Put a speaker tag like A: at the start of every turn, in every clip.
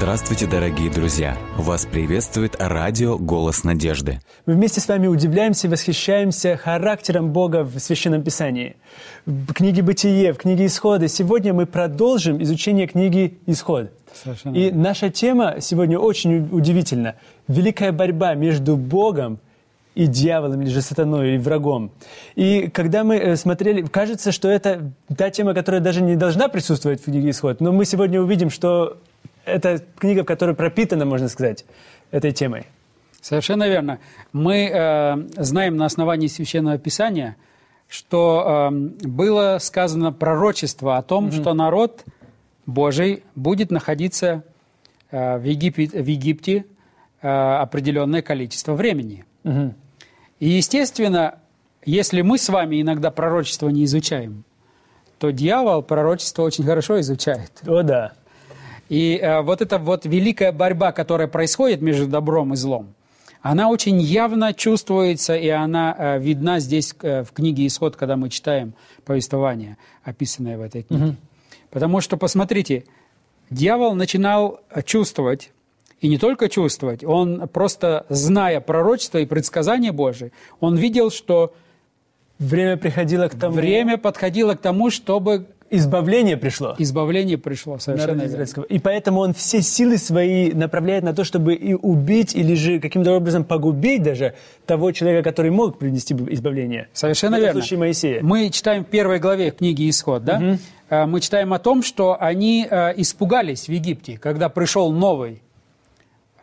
A: Здравствуйте, дорогие друзья! Вас приветствует радио «Голос надежды».
B: Мы вместе с вами удивляемся и восхищаемся характером Бога в Священном Писании. В книге «Бытие», в книге «Исхода». Сегодня мы продолжим изучение книги «Исход».
C: Совершенно
B: И наша тема сегодня очень удивительна. Великая борьба между Богом и дьяволом, или же сатаной, или врагом. И когда мы э, смотрели, кажется, что это та тема, которая даже не должна присутствовать в книге «Исход», но мы сегодня увидим, что это книга, которая пропитана, можно сказать, этой темой.
C: Совершенно верно. Мы э, знаем на основании Священного Писания, что э, было сказано пророчество о том, что народ Божий будет находиться э, в, Египет, в Египте э, определенное количество времени.
B: Мгм.
C: И, естественно, если мы с вами иногда пророчество не изучаем, то дьявол пророчество очень хорошо изучает.
B: О, да.
C: И э, вот эта вот великая борьба, которая происходит между добром и злом, она очень явно чувствуется, и она э, видна здесь э, в книге «Исход», когда мы читаем повествование, описанное в этой книге. Потому что, посмотрите, дьявол начинал чувствовать, и не только чувствовать, он просто, зная пророчество и предсказания Божие, он видел, что
B: Время приходило к тому...
C: время подходило к тому, чтобы
B: Избавление пришло.
C: избавление пришло. Совершенно верно.
B: израильского. И поэтому он все силы свои направляет на то, чтобы и убить, или же каким-то образом погубить даже того человека, который мог принести избавление.
C: Совершенно
B: В этом
C: верно.
B: случае Моисея.
C: Мы читаем в первой главе книги «Исход», да? Э, Мы читаем о том, что они э, испугались в Египте, когда пришел новый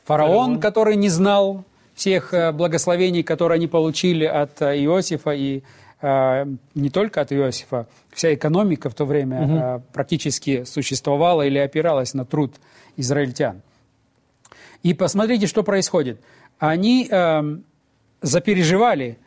C: фараон,
B: Фараон.
C: который не знал всех э, благословений, которые они получили от Иосифа и э, не только от Иосифа. Вся экономика в то время э, практически существовала или опиралась на труд израильтян. И посмотрите, что происходит. Они эм, запереживали,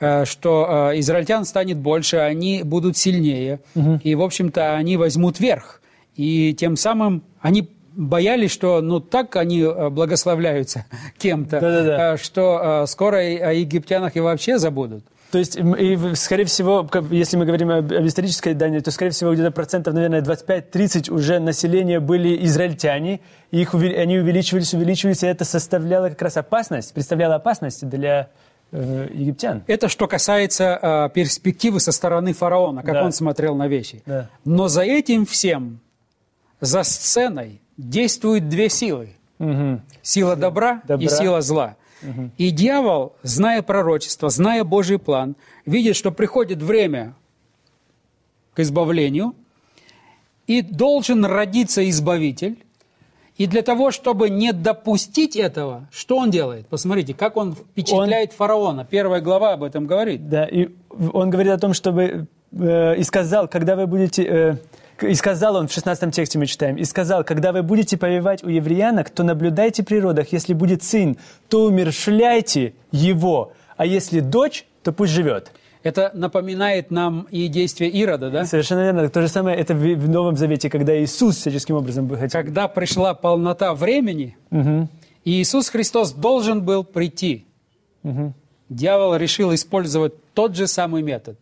C: э, что э, израильтян станет больше, они будут сильнее, и, в общем-то, они возьмут верх. И тем самым они боялись, что ну так они э, благословляются кем-то,
B: Да-да-да.
C: э, что э, скоро о египтянах и вообще забудут.
B: То есть, и, скорее всего, если мы говорим об, об исторической данной, то, скорее всего, где-то процентов, наверное, 25-30 уже населения были израильтяне, и их, они увеличивались, увеличивались, и это составляло как раз опасность, представляло опасность для э, египтян.
C: Это что касается э, перспективы со стороны фараона, как
B: Да.
C: он смотрел на вещи.
B: Да.
C: Но за этим всем, за сценой, действуют две силы.
B: Мгм.
C: Сила добра, и
B: Добра.
C: сила зла. И дьявол, зная пророчество, зная Божий план, видит, что приходит время к избавлению, и должен родиться избавитель. И для того, чтобы не допустить этого, что он делает? Посмотрите, как он впечатляет фараона. Первая глава об этом говорит.
B: Да, и он говорит о том, чтобы э, и сказал, когда вы будете, э, и сказал он в 16 тексте мы читаем, и сказал, когда вы будете повивать у евреянок, то наблюдайте при родах, если будет сын, то умершляйте его, а если дочь, то пусть живет.
C: Это напоминает нам и действие Ирода, да?
B: Совершенно верно. То же самое это в, Новом Завете, когда Иисус всяческим образом хотел.
C: Когда пришла полнота времени, и Иисус Христос должен был прийти, дьявол решил использовать тот же самый метод.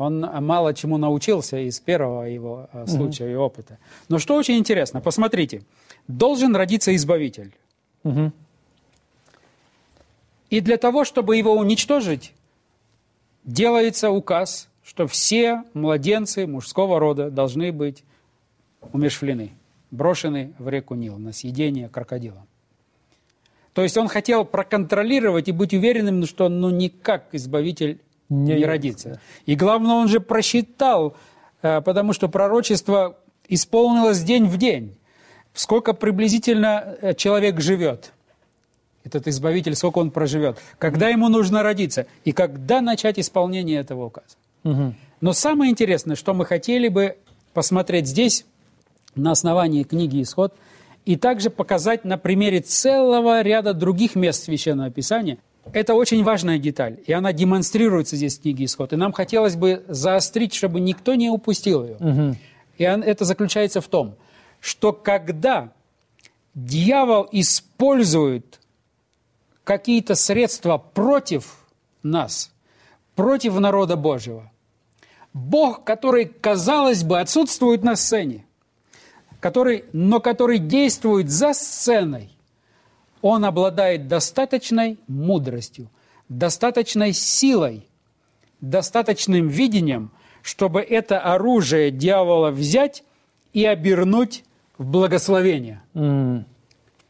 C: Он мало чему научился из первого его э, случая и опыта. Но что очень интересно, посмотрите, должен родиться избавитель. И для того, чтобы его уничтожить, делается указ, что все младенцы мужского рода должны быть умершвлены, брошены в реку Нил на съедение крокодилам. То есть он хотел проконтролировать и быть уверенным, что ну никак избавитель
B: Не
C: не, родится. И главное, он же просчитал, э, потому что пророчество исполнилось день в день. Сколько приблизительно э, человек живет, этот избавитель, сколько он проживет, когда ему нужно родиться и когда начать исполнение этого указа. Но самое интересное, что мы хотели бы посмотреть здесь, на основании книги «Исход», и также показать на примере целого ряда других мест Священного Писания. Это очень важная деталь, и она демонстрируется здесь в книге «Исход». И нам хотелось бы заострить, чтобы никто не упустил ее. И он- это заключается в том, что когда дьявол использует какие-то средства против нас, против народа Божьего, Бог, который, казалось бы, отсутствует на сцене, который, но который действует за сценой, он обладает достаточной мудростью, достаточной силой, достаточным видением, чтобы это оружие дьявола взять и обернуть в благословение.
B: М.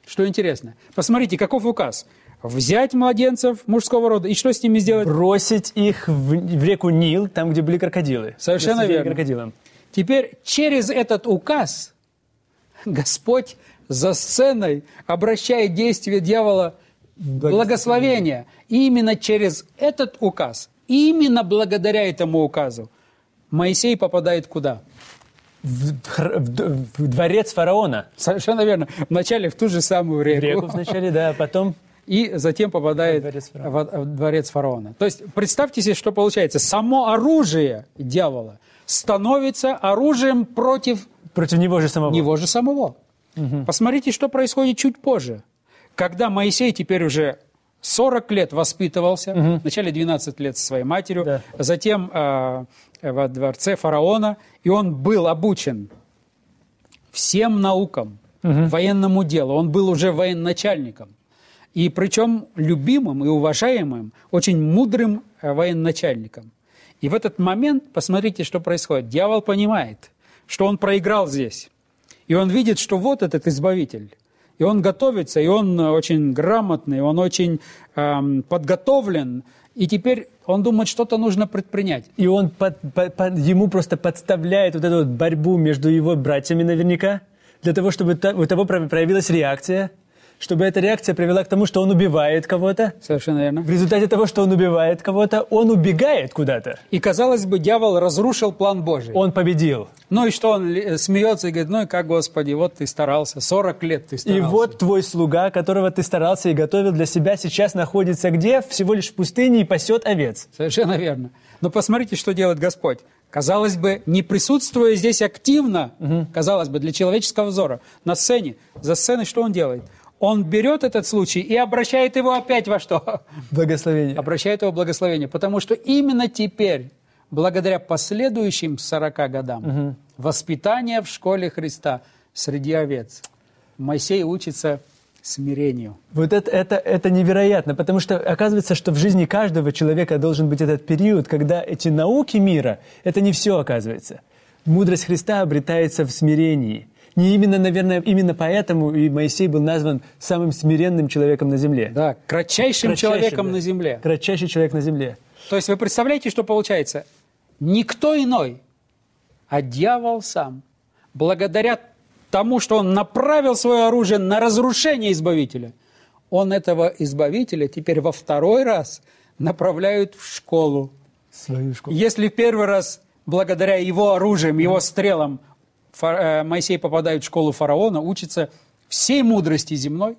C: Что интересно. Посмотрите, каков указ. Взять младенцев мужского рода и что с ними сделать?
B: Бросить их в, в реку Нил, там, где были крокодилы.
C: Совершенно верно.
B: крокодилам.
C: Теперь через этот указ Господь за сценой обращает действие дьявола в благословение. И именно через этот указ, именно благодаря этому указу, Моисей попадает куда?
B: В, в в дворец фараона.
C: Совершенно верно. Вначале в ту же самую
B: В
C: реку.
B: реку вначале, да, а потом...
C: и затем попадает
B: Во дворец фараона.
C: в, в дворец фараона. То есть представьте себе, что получается. Само оружие дьявола становится оружием против
B: Против него же самого.
C: него же самого. Посмотрите, что происходит чуть позже. Когда Моисей теперь уже 40 лет воспитывался, вначале 12 лет со своей матерью,
B: Да.
C: затем э, во дворце фараона, и он был обучен всем наукам, военному делу. Он был уже военачальником. И причем любимым и уважаемым, очень мудрым э, военачальником. И в этот момент, посмотрите, что происходит. Дьявол понимает, что он проиграл здесь. И он видит, что вот этот избавитель. И он готовится, и он э, очень грамотный, он очень эм, подготовлен. И теперь он думает, что-то нужно предпринять.
B: И он под- под- под- ему просто подставляет вот эту вот борьбу между его братьями наверняка, для того, чтобы у того про- проявилась реакция, чтобы эта реакция привела к тому, что он убивает кого-то.
C: Совершенно верно.
B: В результате того, что он убивает кого-то, он убегает куда-то.
C: И, казалось бы, дьявол разрушил план Божий.
B: Он победил.
C: Ну и что, он ли- смеется и говорит, ну и как, Господи, вот ты старался, 40 лет ты
B: И
C: старался.
B: вот твой слуга, которого ты старался и готовил для себя, сейчас находится где? Всего лишь в пустыне и пасет овец.
C: Совершенно верно. Но посмотрите, что делает Господь. Казалось бы, не присутствуя здесь активно, казалось бы, для человеческого взора, на сцене, за сценой что он делает? Он берет этот случай и обращает его опять во что?
B: Благословение.
C: Обращает его в благословение. Потому что именно теперь, благодаря последующим 40 годам, воспитания в школе Христа среди овец, Моисей учится смирению.
B: Вот это, это, это невероятно, потому что оказывается, что в жизни каждого человека должен быть этот период, когда эти науки мира, это не все оказывается. Мудрость Христа обретается в смирении. Не именно, наверное, именно поэтому и Моисей был назван самым смиренным человеком на земле.
C: Да, кратчайшим,
B: Кратчайшим,
C: человеком
B: да.
C: на земле.
B: Кратчайший человек на земле.
C: То есть вы представляете, что получается? Никто иной, а дьявол сам, благодаря тому, что он направил свое оружие на разрушение Избавителя, он этого Избавителя теперь во второй раз направляет в школу.
B: Свою школу.
C: Если в первый раз благодаря его оружиям, его стрелам Моисей попадает в школу фараона, учится всей мудрости земной,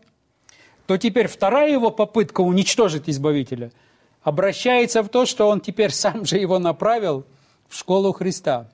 C: то теперь вторая его попытка уничтожить Избавителя обращается в то, что он теперь сам же его направил в школу Христа.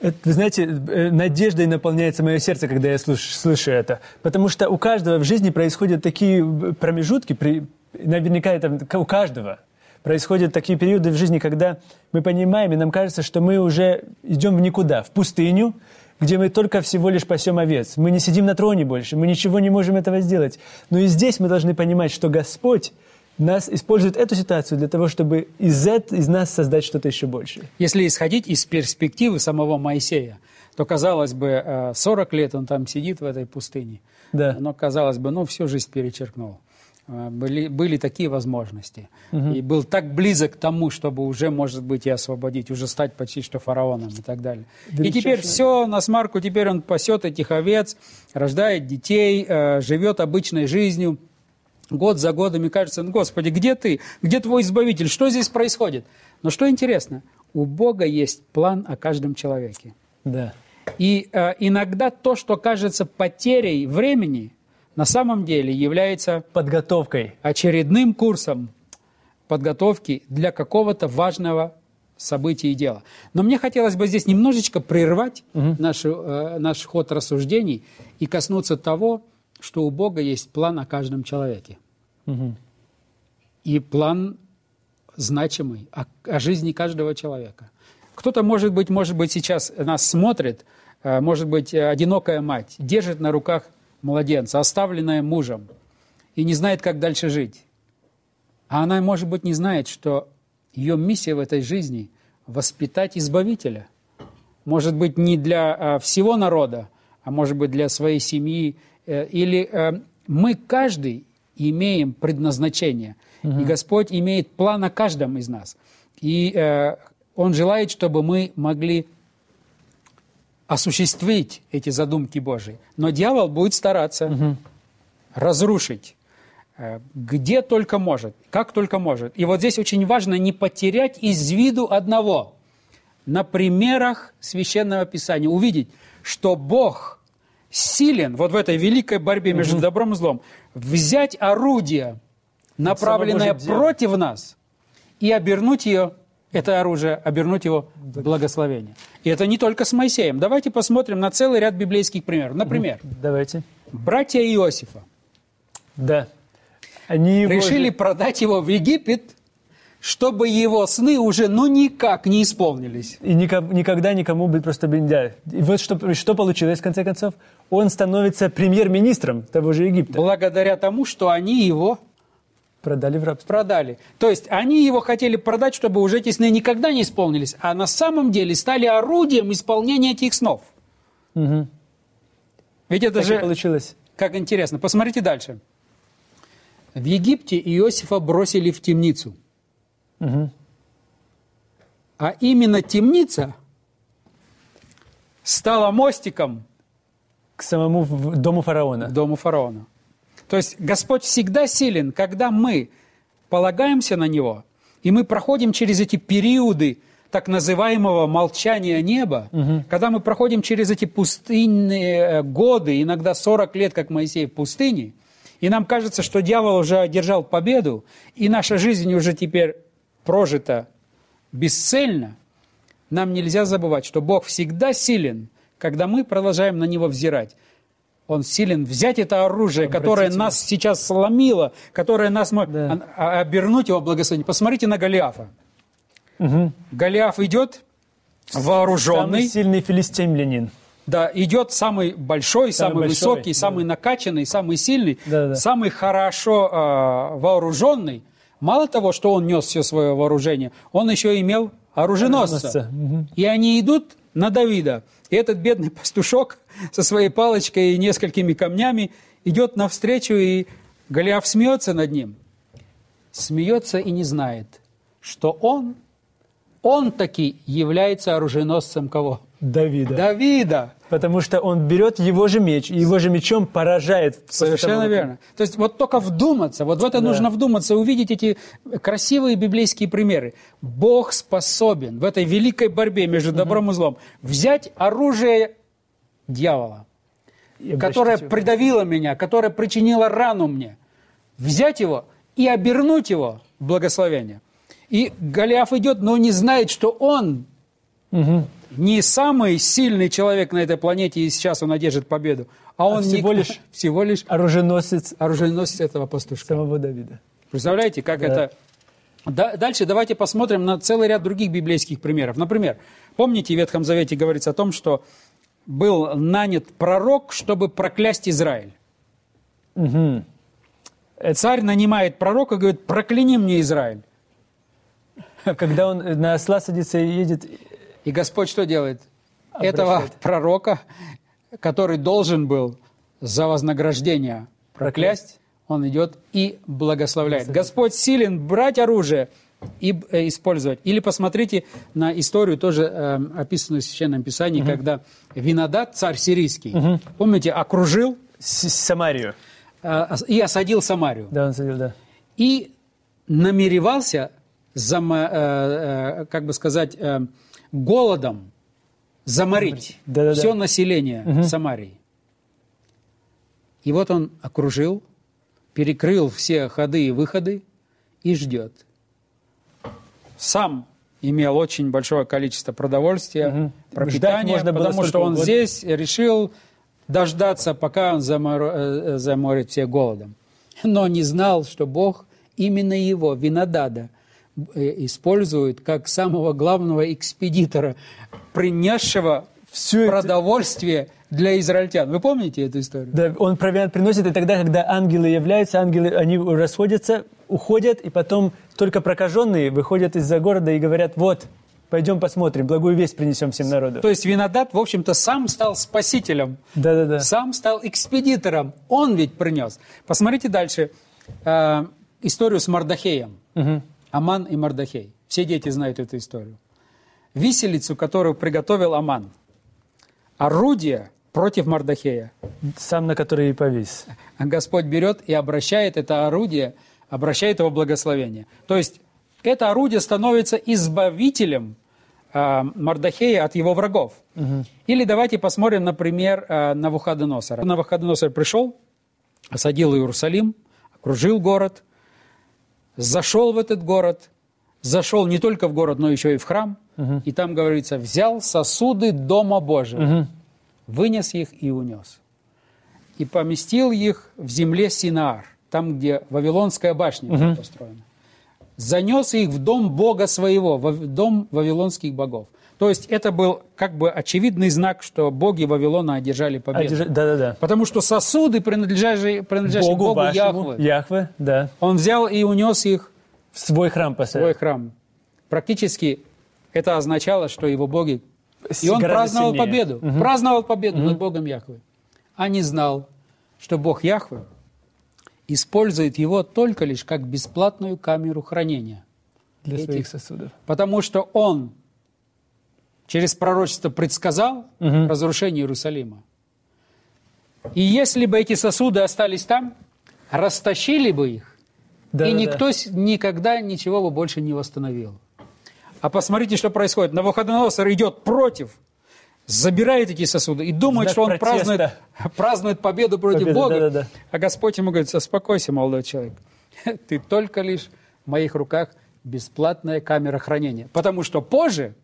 B: Это, вы знаете, э, надеждой наполняется мое сердце, когда я слыш- слышу это. Потому что у каждого в жизни происходят такие э, промежутки, при- наверняка это у каждого. Происходят такие периоды в жизни, когда мы понимаем, и нам кажется, что мы уже идем в никуда, в пустыню, где мы только всего лишь пасем овец. Мы не сидим на троне больше, мы ничего не можем этого сделать. Но и здесь мы должны понимать, что Господь нас использует эту ситуацию для того, чтобы из, из нас создать что-то еще большее.
C: Если исходить из перспективы самого Моисея, то, казалось бы, э, 40 лет он там сидит в этой пустыне.
B: Да.
C: Но, казалось бы, ну, всю жизнь перечеркнул. Э, Были, были такие возможности. И был так близок к тому, чтобы уже, может быть, и освободить, уже стать почти что фараоном и так далее. И
B: Величайший-
C: теперь все на смарку, теперь он пасет этих овец, рождает детей, э, живет обычной жизнью. Год за годом, и кажется, ну, Господи, где ты? Где твой избавитель? Что здесь происходит? Но что интересно, у Бога есть план о каждом человеке.
B: Да.
C: И э, иногда то, что кажется потерей времени, на самом деле является
B: Подготовкой.
C: очередным курсом подготовки для какого-то важного события и дела. Но мне хотелось бы здесь немножечко прервать нашу, э, наш ход рассуждений и коснуться того, что у Бога есть план о каждом человеке. И план значимый о, о жизни каждого человека. Кто-то, может быть, может быть, сейчас нас смотрит, э, может быть, одинокая мать, держит на руках младенца, оставленная мужем, и не знает, как дальше жить. А она, может быть, не знает, что ее миссия в этой жизни – воспитать Избавителя. Может быть, не для э, всего народа, а может быть, для своей семьи. Или мы, каждый, имеем предназначение. Угу. И Господь имеет план о каждом из нас. И он желает, чтобы мы могли осуществить эти задумки Божьи. Но дьявол будет стараться угу. разрушить э, где только может, как только может. И вот здесь очень важно не потерять из виду одного. На примерах Священного Писания увидеть, что Бог силен вот в этой великой борьбе между угу. добром и злом взять орудие, направленное против нас, и обернуть ее это оружие, обернуть его в благословение. И это не только с Моисеем. Давайте посмотрим на целый ряд библейских примеров. Например,
B: Давайте.
C: братья Иосифа.
B: Да. Они
C: его решили же... продать его в Египет, чтобы его сны уже ну никак не исполнились.
B: И никогда никому быть просто да. И вот что, что получилось в конце концов? Он становится премьер-министром того же Египта.
C: Благодаря тому, что они его
B: Продали в рабство.
C: Продали. То есть они его хотели продать, чтобы уже эти сны никогда не исполнились, а на самом деле стали орудием исполнения этих снов.
B: Угу.
C: Ведь это
B: так
C: же...
B: получилось.
C: Как интересно. Посмотрите дальше. В Египте Иосифа бросили в темницу.
B: Угу.
C: А именно темница стала мостиком
B: к самому дому фараона.
C: Дому фараона. То есть Господь всегда силен, когда мы полагаемся на Него, и мы проходим через эти периоды так называемого молчания неба,
B: угу.
C: когда мы проходим через эти пустынные э, годы, иногда 40 лет, как Моисей в пустыне, и нам кажется, что дьявол уже одержал победу, и наша жизнь уже теперь прожита бесцельно, нам нельзя забывать, что Бог всегда силен, когда мы продолжаем на Него взирать. Он силен взять это оружие, Обратите которое нас вас. сейчас сломило, которое нас может да. А, обернуть его благословение. Посмотрите на Голиафа.
B: Угу.
C: Голиаф идет вооруженный.
B: Самый сильный филистимлянин.
C: Да, идет самый большой, самый, самый большой, высокий, да. самый накачанный, самый сильный,
B: да, да.
C: самый хорошо э, вооруженный. Мало того, что он нес все свое вооружение, он еще имел оруженосца. оруженосца.
B: Угу.
C: И они идут на Давида. И этот бедный пастушок со своей палочкой и несколькими камнями идет навстречу, и Голиаф смеется над ним. Смеется и не знает, что он, он таки является оруженосцем кого?
B: Давида.
C: Давида.
B: Потому что он берет его же меч, и его же мечом поражает.
C: Совершенно того, верно. То есть вот только вдуматься, вот в это да. нужно вдуматься, увидеть эти красивые библейские примеры. Бог способен в этой великой борьбе между добром и злом взять оружие дьявола, которое придавило меня, которое причинило рану мне, взять его и обернуть его в благословение. И Голиаф идет, но не знает, что он
B: угу
C: не самый сильный человек на этой планете, и сейчас он одержит победу, а он а
B: всего, не, лишь,
C: всего лишь
B: оруженосец,
C: оруженосец этого пастушка.
B: Самого Давида.
C: Представляете, как да. это... Да, дальше давайте посмотрим на целый ряд других библейских примеров. Например, помните, в Ветхом Завете говорится о том, что был нанят пророк, чтобы проклясть Израиль.
B: Угу.
C: Царь нанимает пророка и говорит, прокляни мне Израиль.
B: Когда он на осла садится и едет
C: и Господь что делает? Обращает. Этого пророка, который должен был за вознаграждение проклясть, он идет и благословляет. Господь силен брать оружие и э, использовать. Или посмотрите на историю, тоже э, описанную в Священном Писании, угу. когда Винодат, царь сирийский,
B: угу.
C: помните, окружил
B: С Самарию
C: э, и осадил Самарию.
B: Да, он осадил, да.
C: И намеревался, зама, э, э, как бы сказать, э, голодом заморить
B: да, да,
C: все
B: да.
C: население
B: угу.
C: Самарии. И вот он окружил, перекрыл все ходы и выходы и ждет. Сам имел очень большое количество продовольствия,
B: угу.
C: пропитания, можно потому что он год. здесь решил дождаться, пока он замор... Заморит все голодом. Но не знал, что Бог именно его, Винодада, э, использует как самого главного экспедитора, принесшего
B: это-
C: продовольствие для израильтян. Вы помните эту историю?
B: Да, он провиант приносит, и тогда, когда ангелы являются, ангелы, они расходятся, уходят, и потом только прокаженные выходят из-за города и говорят, вот, пойдем посмотрим, благую весть принесем всем народу.
C: То есть Винодат, в общем-то, сам стал спасителем,
B: Да-да-да.
C: сам стал экспедитором. Он ведь принес. Посмотрите дальше э, историю с Мардахеем. Аман и Мардахей. Все дети знают эту историю. Виселицу, которую приготовил Аман. Орудие против Мардахея.
B: Сам на который и повис.
C: Господь берет и обращает это орудие, обращает его благословение. То есть это орудие становится избавителем а, Мардахея от его врагов. Или давайте посмотрим, например, а, Навуходоносора. Навуходоносор пришел, осадил Иерусалим, окружил город, зашел в этот город, зашел не только в город, но еще и в храм, и там говорится, взял сосуды Дома Божьего, вынес их и унес и поместил их в земле Синаар, там, где Вавилонская башня была построена. Занес их в дом Бога своего, в дом вавилонских богов. То есть это был как бы очевидный знак, что боги Вавилона одержали победу.
B: Одержа- Да-да-да.
C: Потому что сосуды, принадлежащие, принадлежащие Богу,
B: вашему,
C: Яхве,
B: Яхве, да.
C: он взял и унес их
B: В свой храм
C: в
B: поставил.
C: свой храм. Практически это означало, что его боги... И он праздновал
B: сильнее.
C: победу. Праздновал победу над Богом Яхве. А не знал, что Бог Яхве использует его только лишь как бесплатную камеру хранения.
B: Для
C: этих-
B: своих сосудов.
C: Потому что он через пророчество предсказал разрушение Иерусалима. И если бы эти сосуды остались там, растащили бы их,
B: Да-да-да.
C: и никто с- никогда ничего бы больше не восстановил. А посмотрите, что происходит. Навуходоносор идет против, забирает эти сосуды и думает,
B: Знак
C: что он
B: протеста.
C: празднует, празднует победу против
B: Победу,
C: Бога.
B: да-да-да.
C: А Господь ему говорит, успокойся, молодой человек. Ты только лишь в моих руках бесплатная камера хранения. Потому что позже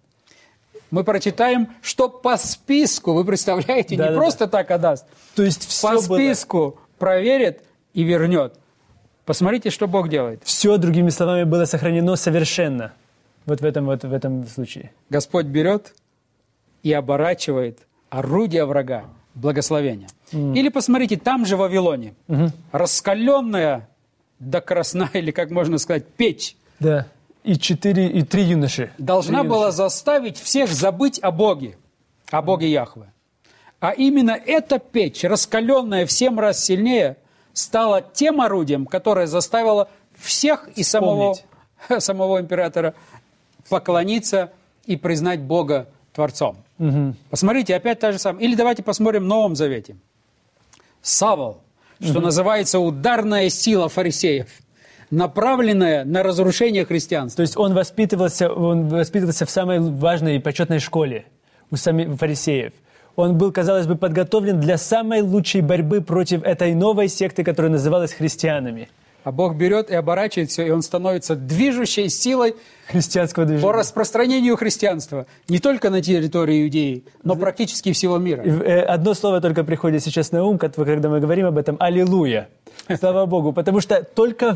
C: мы прочитаем, что по списку, вы представляете, не
B: Да-да-да.
C: просто так отдаст,
B: То есть все
C: по списку проверит и вернет. Посмотрите, что Бог делает.
B: Все, другими словами, было сохранено совершенно. Вот в этом, вот в этом случае.
C: Господь берет и оборачивает орудие врага благословение. Или посмотрите, там же в Вавилоне, раскаленная до красна, или как можно сказать, печь,
B: Да. И четыре, и три юноши.
C: должна
B: Три
C: была
B: юноши.
C: заставить всех забыть о Боге, о Боге Яхве. А именно эта печь, раскаленная в семь раз сильнее, стала тем орудием, которое заставило всех и самого, самого императора поклониться и признать Бога Творцом. Посмотрите, опять та же самая. Или давайте посмотрим в Новом Завете. Савол, что называется ударная сила фарисеев, направленная на разрушение христианства.
B: То есть он воспитывался, он воспитывался в самой важной и почетной школе у самих фарисеев. Он был, казалось бы, подготовлен для самой лучшей борьбы против этой новой секты, которая называлась христианами.
C: А Бог берет и оборачивает все, и он становится движущей силой
B: Христианского
C: по
B: движения.
C: распространению христианства не только на территории Иудеи, но практически всего мира.
B: Э, Одно слово только приходит сейчас на ум, когда мы говорим об этом. Аллилуйя. Слава Богу. Потому что только,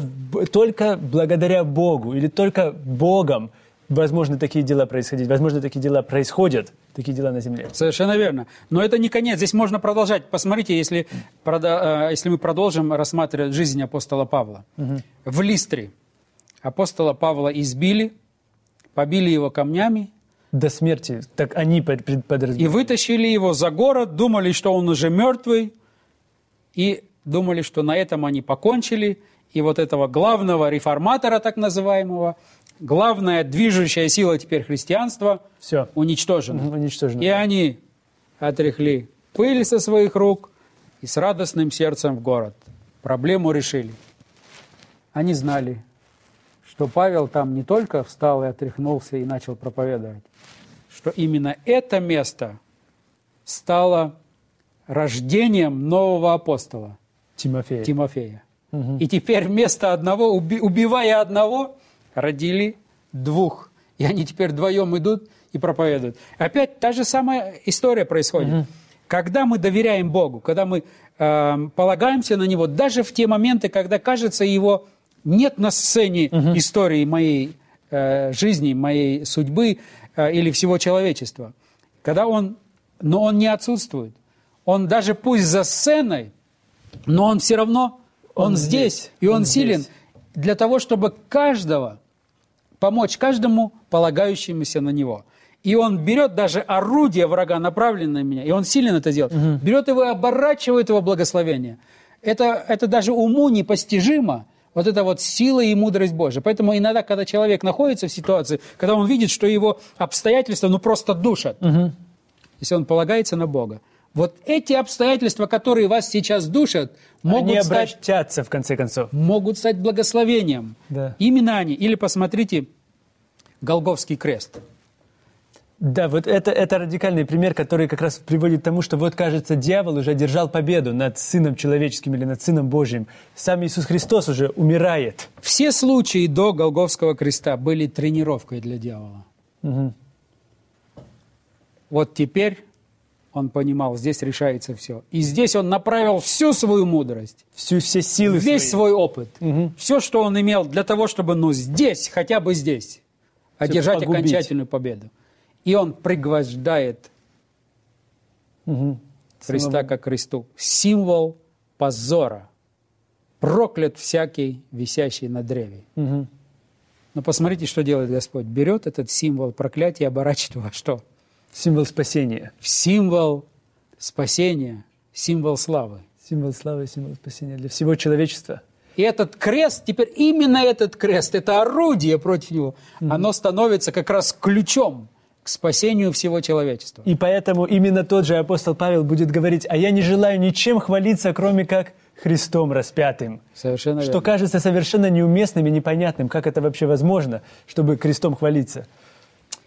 B: только благодаря Богу или только Богом возможны такие дела происходить. Возможно, такие дела происходят, такие дела на земле.
C: Совершенно верно. Но это не конец. Здесь можно продолжать. Посмотрите, если, прода- э, если мы продолжим рассматривать жизнь апостола Павла. В Листре апостола Павла избили, побили его камнями
B: До смерти. Так они под- пред-
C: и вытащили его за город, думали, что он уже мертвый, и думали, что на этом они покончили. И вот этого главного реформатора, так называемого, главная движущая сила теперь христианства
B: Все.
C: уничтожена.
B: Уничтожено.
C: И они отряхли пыль со своих рук и с радостным сердцем в город. Проблему решили. Они знали, что Павел там не только встал и отряхнулся и начал проповедовать, что именно это место стало рождением нового апостола
B: Тимофей.
C: Тимофея. И теперь вместо одного, уби- убивая одного, родили двух. И они теперь вдвоем идут и проповедуют. Опять та же самая история происходит. Когда мы доверяем Богу, когда мы э, полагаемся на Него, даже в те моменты, когда, кажется, Его нет на сцене истории моей э, жизни, моей судьбы э, или всего человечества. Когда он, но он не отсутствует. Он даже пусть за сценой, но он все равно, он,
B: Он
C: здесь,
B: здесь,
C: и он,
B: он
C: силен
B: здесь.
C: для того, чтобы каждого помочь каждому полагающемуся на него. И он берет даже орудие врага, направленное на меня, и он силен это делать, берет его и оборачивает его благословение. Это, это даже уму непостижимо, вот это вот сила и мудрость Божия. Поэтому иногда, когда человек находится в ситуации, когда он видит, что его обстоятельства ну просто душат, если он полагается на Бога, вот эти обстоятельства, которые вас сейчас душат, могут
B: Они
C: стать
B: обращаться, в конце концов.
C: могут стать благословением.
B: Да.
C: Именно они. Или посмотрите Голговский крест.
B: Да, вот это, это радикальный пример, который как раз приводит к тому, что вот, кажется, дьявол уже одержал победу над Сыном Человеческим или над Сыном Божьим. Сам Иисус Христос уже умирает.
C: Все случаи до Голговского креста были тренировкой для дьявола. Вот теперь он понимал, здесь решается все. И здесь он направил всю свою мудрость,
B: Всю, все силы
C: весь
B: свои.
C: свой опыт, все, что он имел для того, чтобы, ну, здесь, хотя бы здесь, одержать
B: погубить.
C: окончательную победу. И он пригвождает Христа
B: Самого-
C: ко кресту. Символ позора. Проклят всякий, висящий на древе. Но посмотрите, что делает Господь. Берет этот символ проклятия и оборачивает во что?
B: Символ спасения.
C: Символ спасения, символ славы.
B: Символ славы, символ спасения для всего человечества.
C: И этот крест, теперь именно этот крест, это орудие против него, оно становится как раз ключом к спасению всего человечества.
B: И поэтому именно тот же апостол Павел будет говорить, а я не желаю ничем хвалиться, кроме как Христом распятым.
C: Совершенно
B: Что
C: верно.
B: кажется совершенно неуместным и непонятным, как это вообще возможно, чтобы крестом хвалиться.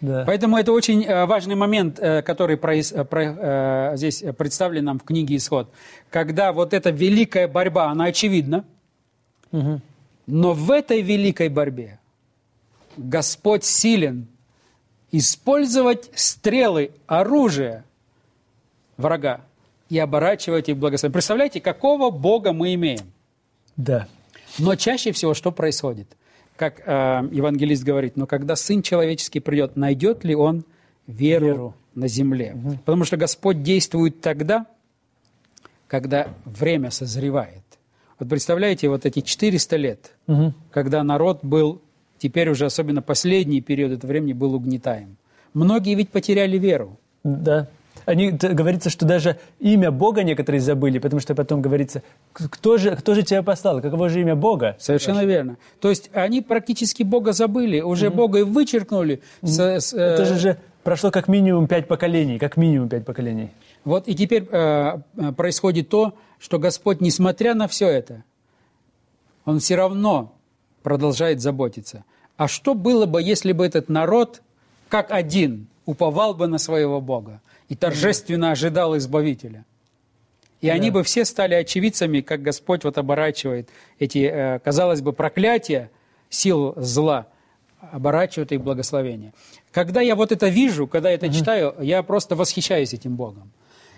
B: Да.
C: Поэтому это очень э, важный момент, э, который проис- э, про- здесь представлен нам в книге «Исход». Когда вот эта великая борьба, она очевидна, но в этой великой борьбе Господь силен использовать стрелы, оружие врага и оборачивать их в благословение. Представляете, какого Бога мы имеем?
B: да.
C: Но чаще всего что происходит? Как э, евангелист говорит, но когда Сын Человеческий придет, найдет ли Он веру,
B: Веру.
C: на земле? Потому что Господь действует тогда, когда время созревает. Вот представляете, вот эти 400 лет, когда народ был, теперь уже особенно последний период этого времени, был угнетаем. Многие ведь потеряли веру.
B: Да. Они, говорится, что даже имя Бога некоторые забыли, потому что потом говорится, «К- кто же, кто же тебя послал, каково же имя Бога?
C: Совершенно верно. То есть они практически Бога забыли, уже Бога и вычеркнули. с- с, э,
B: Это же, же прошло как минимум пять поколений, как минимум пять поколений.
C: Вот и теперь э, э, происходит то, что Господь, несмотря на все это, Он все равно продолжает заботиться. А что было бы, если бы этот народ, как один, уповал бы на своего Бога и торжественно ожидал Избавителя? И они бы все стали очевидцами, как Господь вот оборачивает эти, э, казалось бы, проклятия сил зла, оборачивает их благословение. Когда я вот это вижу, когда я это читаю, я просто восхищаюсь этим Богом.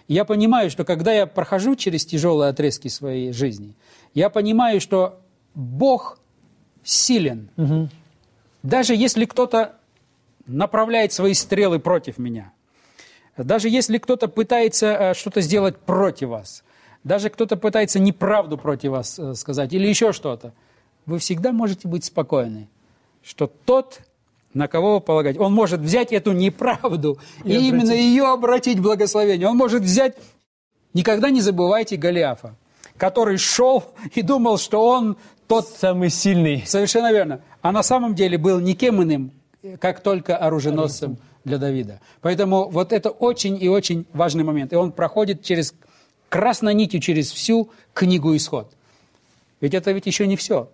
C: Я понимаю, что когда я прохожу через тяжелые отрезки своей жизни, я понимаю, что Бог силен. Даже если кто-то направляет свои стрелы против меня, даже если кто-то пытается э, что-то сделать против вас, даже кто-то пытается неправду против вас э, сказать или еще что-то, вы всегда можете быть спокойны, что тот, на кого вы полагаете, он может взять эту неправду и,
B: И
C: именно ее обратить в благословение. Он может взять... Никогда не забывайте Голиафа, который шел и думал, что он тот
B: Самый сильный.
C: Совершенно верно. А на самом деле был никем иным, как только оруженосцем для Давида. Поэтому вот это очень и очень важный момент. И он проходит через красной нитью через всю книгу «Исход». Ведь это ведь еще не все.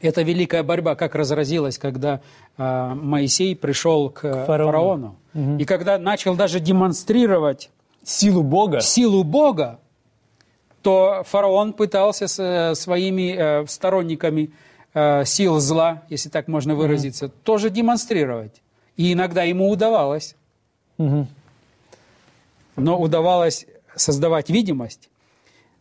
C: Это великая борьба, как разразилась, когда а, Моисей пришел к,
B: фараону.
C: фараону. И когда начал даже демонстрировать
B: Силу Бога.
C: силу Бога, то фараон пытался с э, своими э, сторонниками э, сил зла, если так можно выразиться, тоже демонстрировать. И иногда ему удавалось. Но удавалось создавать видимость.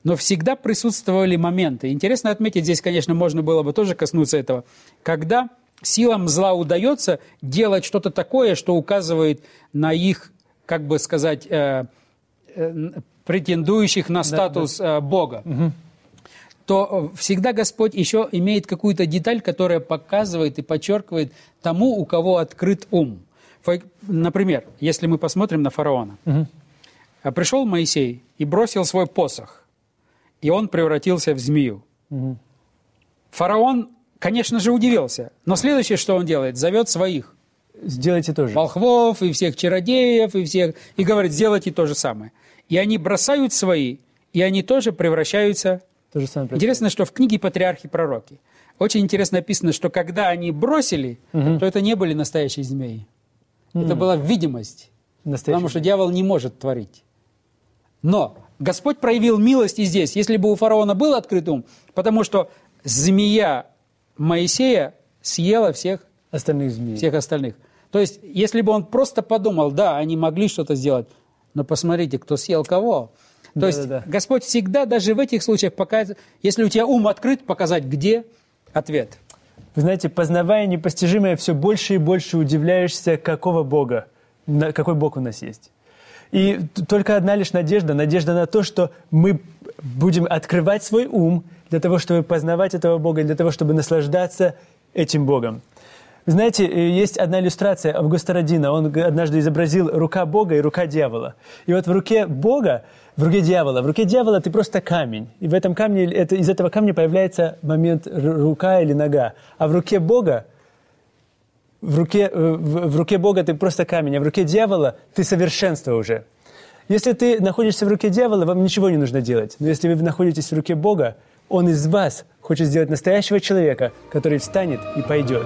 C: Но всегда присутствовали моменты. Интересно отметить, здесь, конечно, можно было бы тоже коснуться этого, когда силам зла удается делать что-то такое, что указывает на их, как бы сказать, э, э, претендующих на статус э, Бога, то всегда Господь еще имеет какую-то деталь, которая показывает и подчеркивает тому, у кого открыт ум. Например, если мы посмотрим на фараона. А Пришел Моисей и бросил свой посох, и он превратился в змею. Фараон, конечно же, удивился. Но следующее, что он делает, зовет своих
B: Сделайте тоже.
C: волхвов и всех чародеев, и всех, и говорит, сделайте то же самое. И они бросают свои, и они тоже превращаются...
B: То же самое.
C: Интересно, что в книге «Патриархи пророки» очень интересно написано, что когда они бросили, то это не были настоящие змеи. Это была видимость.
B: Настоящий.
C: Потому что дьявол не может творить. Но Господь проявил милость и здесь. Если бы у фараона был открыт ум, потому что змея Моисея съела всех,
B: Остальных змей.
C: всех остальных. То есть, если бы он просто подумал, да, они могли что-то сделать, но посмотрите, кто съел кого. То есть
B: Да-да-да.
C: Господь всегда даже в этих случаях показывает, если у тебя ум открыт, показать, где ответ.
B: Вы знаете, познавая непостижимое, все больше и больше удивляешься, какого Бога, на- какой Бог у нас есть. И только одна лишь надежда, надежда на то, что мы будем открывать свой ум для того, чтобы познавать этого Бога, для того, чтобы наслаждаться этим Богом. Вы знаете, э, есть одна иллюстрация Августа Родина. Он однажды изобразил рука Бога и рука дьявола. И вот в руке Бога, в руке дьявола, в руке дьявола ты просто камень. И в этом камне, это, из этого камня появляется момент рука или нога. А в руке Бога в руке, э, в, в руке Бога ты просто камень, а в руке дьявола ты совершенство уже. Если ты находишься в руке дьявола, вам ничего не нужно делать. Но если вы находитесь в руке Бога, Он из вас хочет сделать настоящего человека, который встанет и пойдет.